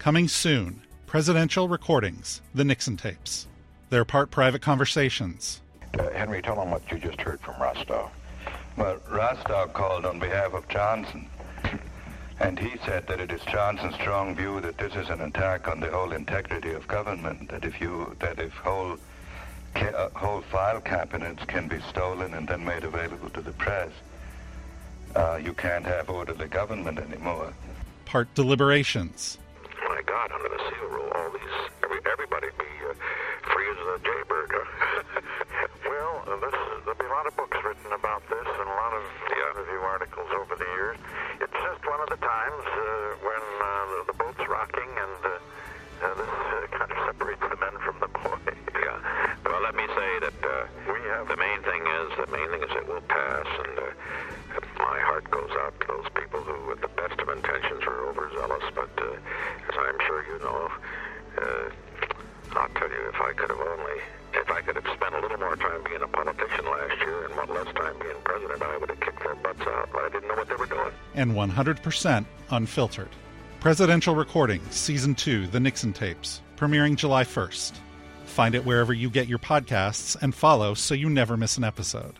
Coming soon Presidential Recordings, the Nixon Tapes. They're part private conversations. Uh, Henry, tell them what you just heard from Rostow. Well, Rostow called on behalf of Johnson, and he said that it is Johnson's strong view that this is an attack on the whole integrity of government. That if you, that if whole, ca- uh, whole file cabinets can be stolen and then made available to the press, uh, you can't have orderly government anymore. Part deliberations. My under the seal rule, all these, every, everybody be uh, free as a jaybird. well, uh, this, there'll be a lot of books written about this and a lot of yeah. review articles over the years. It's just one of the times uh, when uh, the, the boat's rocking and uh, uh, this uh, kind of separates the men from the boys. Yeah. Well, let me say that uh, we have the main thing is the main thing is it will pass, and uh, my heart goes out to those people who, with the best of intentions, were overzealous. But uh, as I'm sure you know, uh, I'll tell you, if I could have only, if I could have spent a little more time being a politician last year and one less time being president, I would have kicked their butts out. But I didn't know what they were doing. And 100% unfiltered. Presidential Recordings, Season 2, The Nixon Tapes, premiering July 1st. Find it wherever you get your podcasts and follow so you never miss an episode.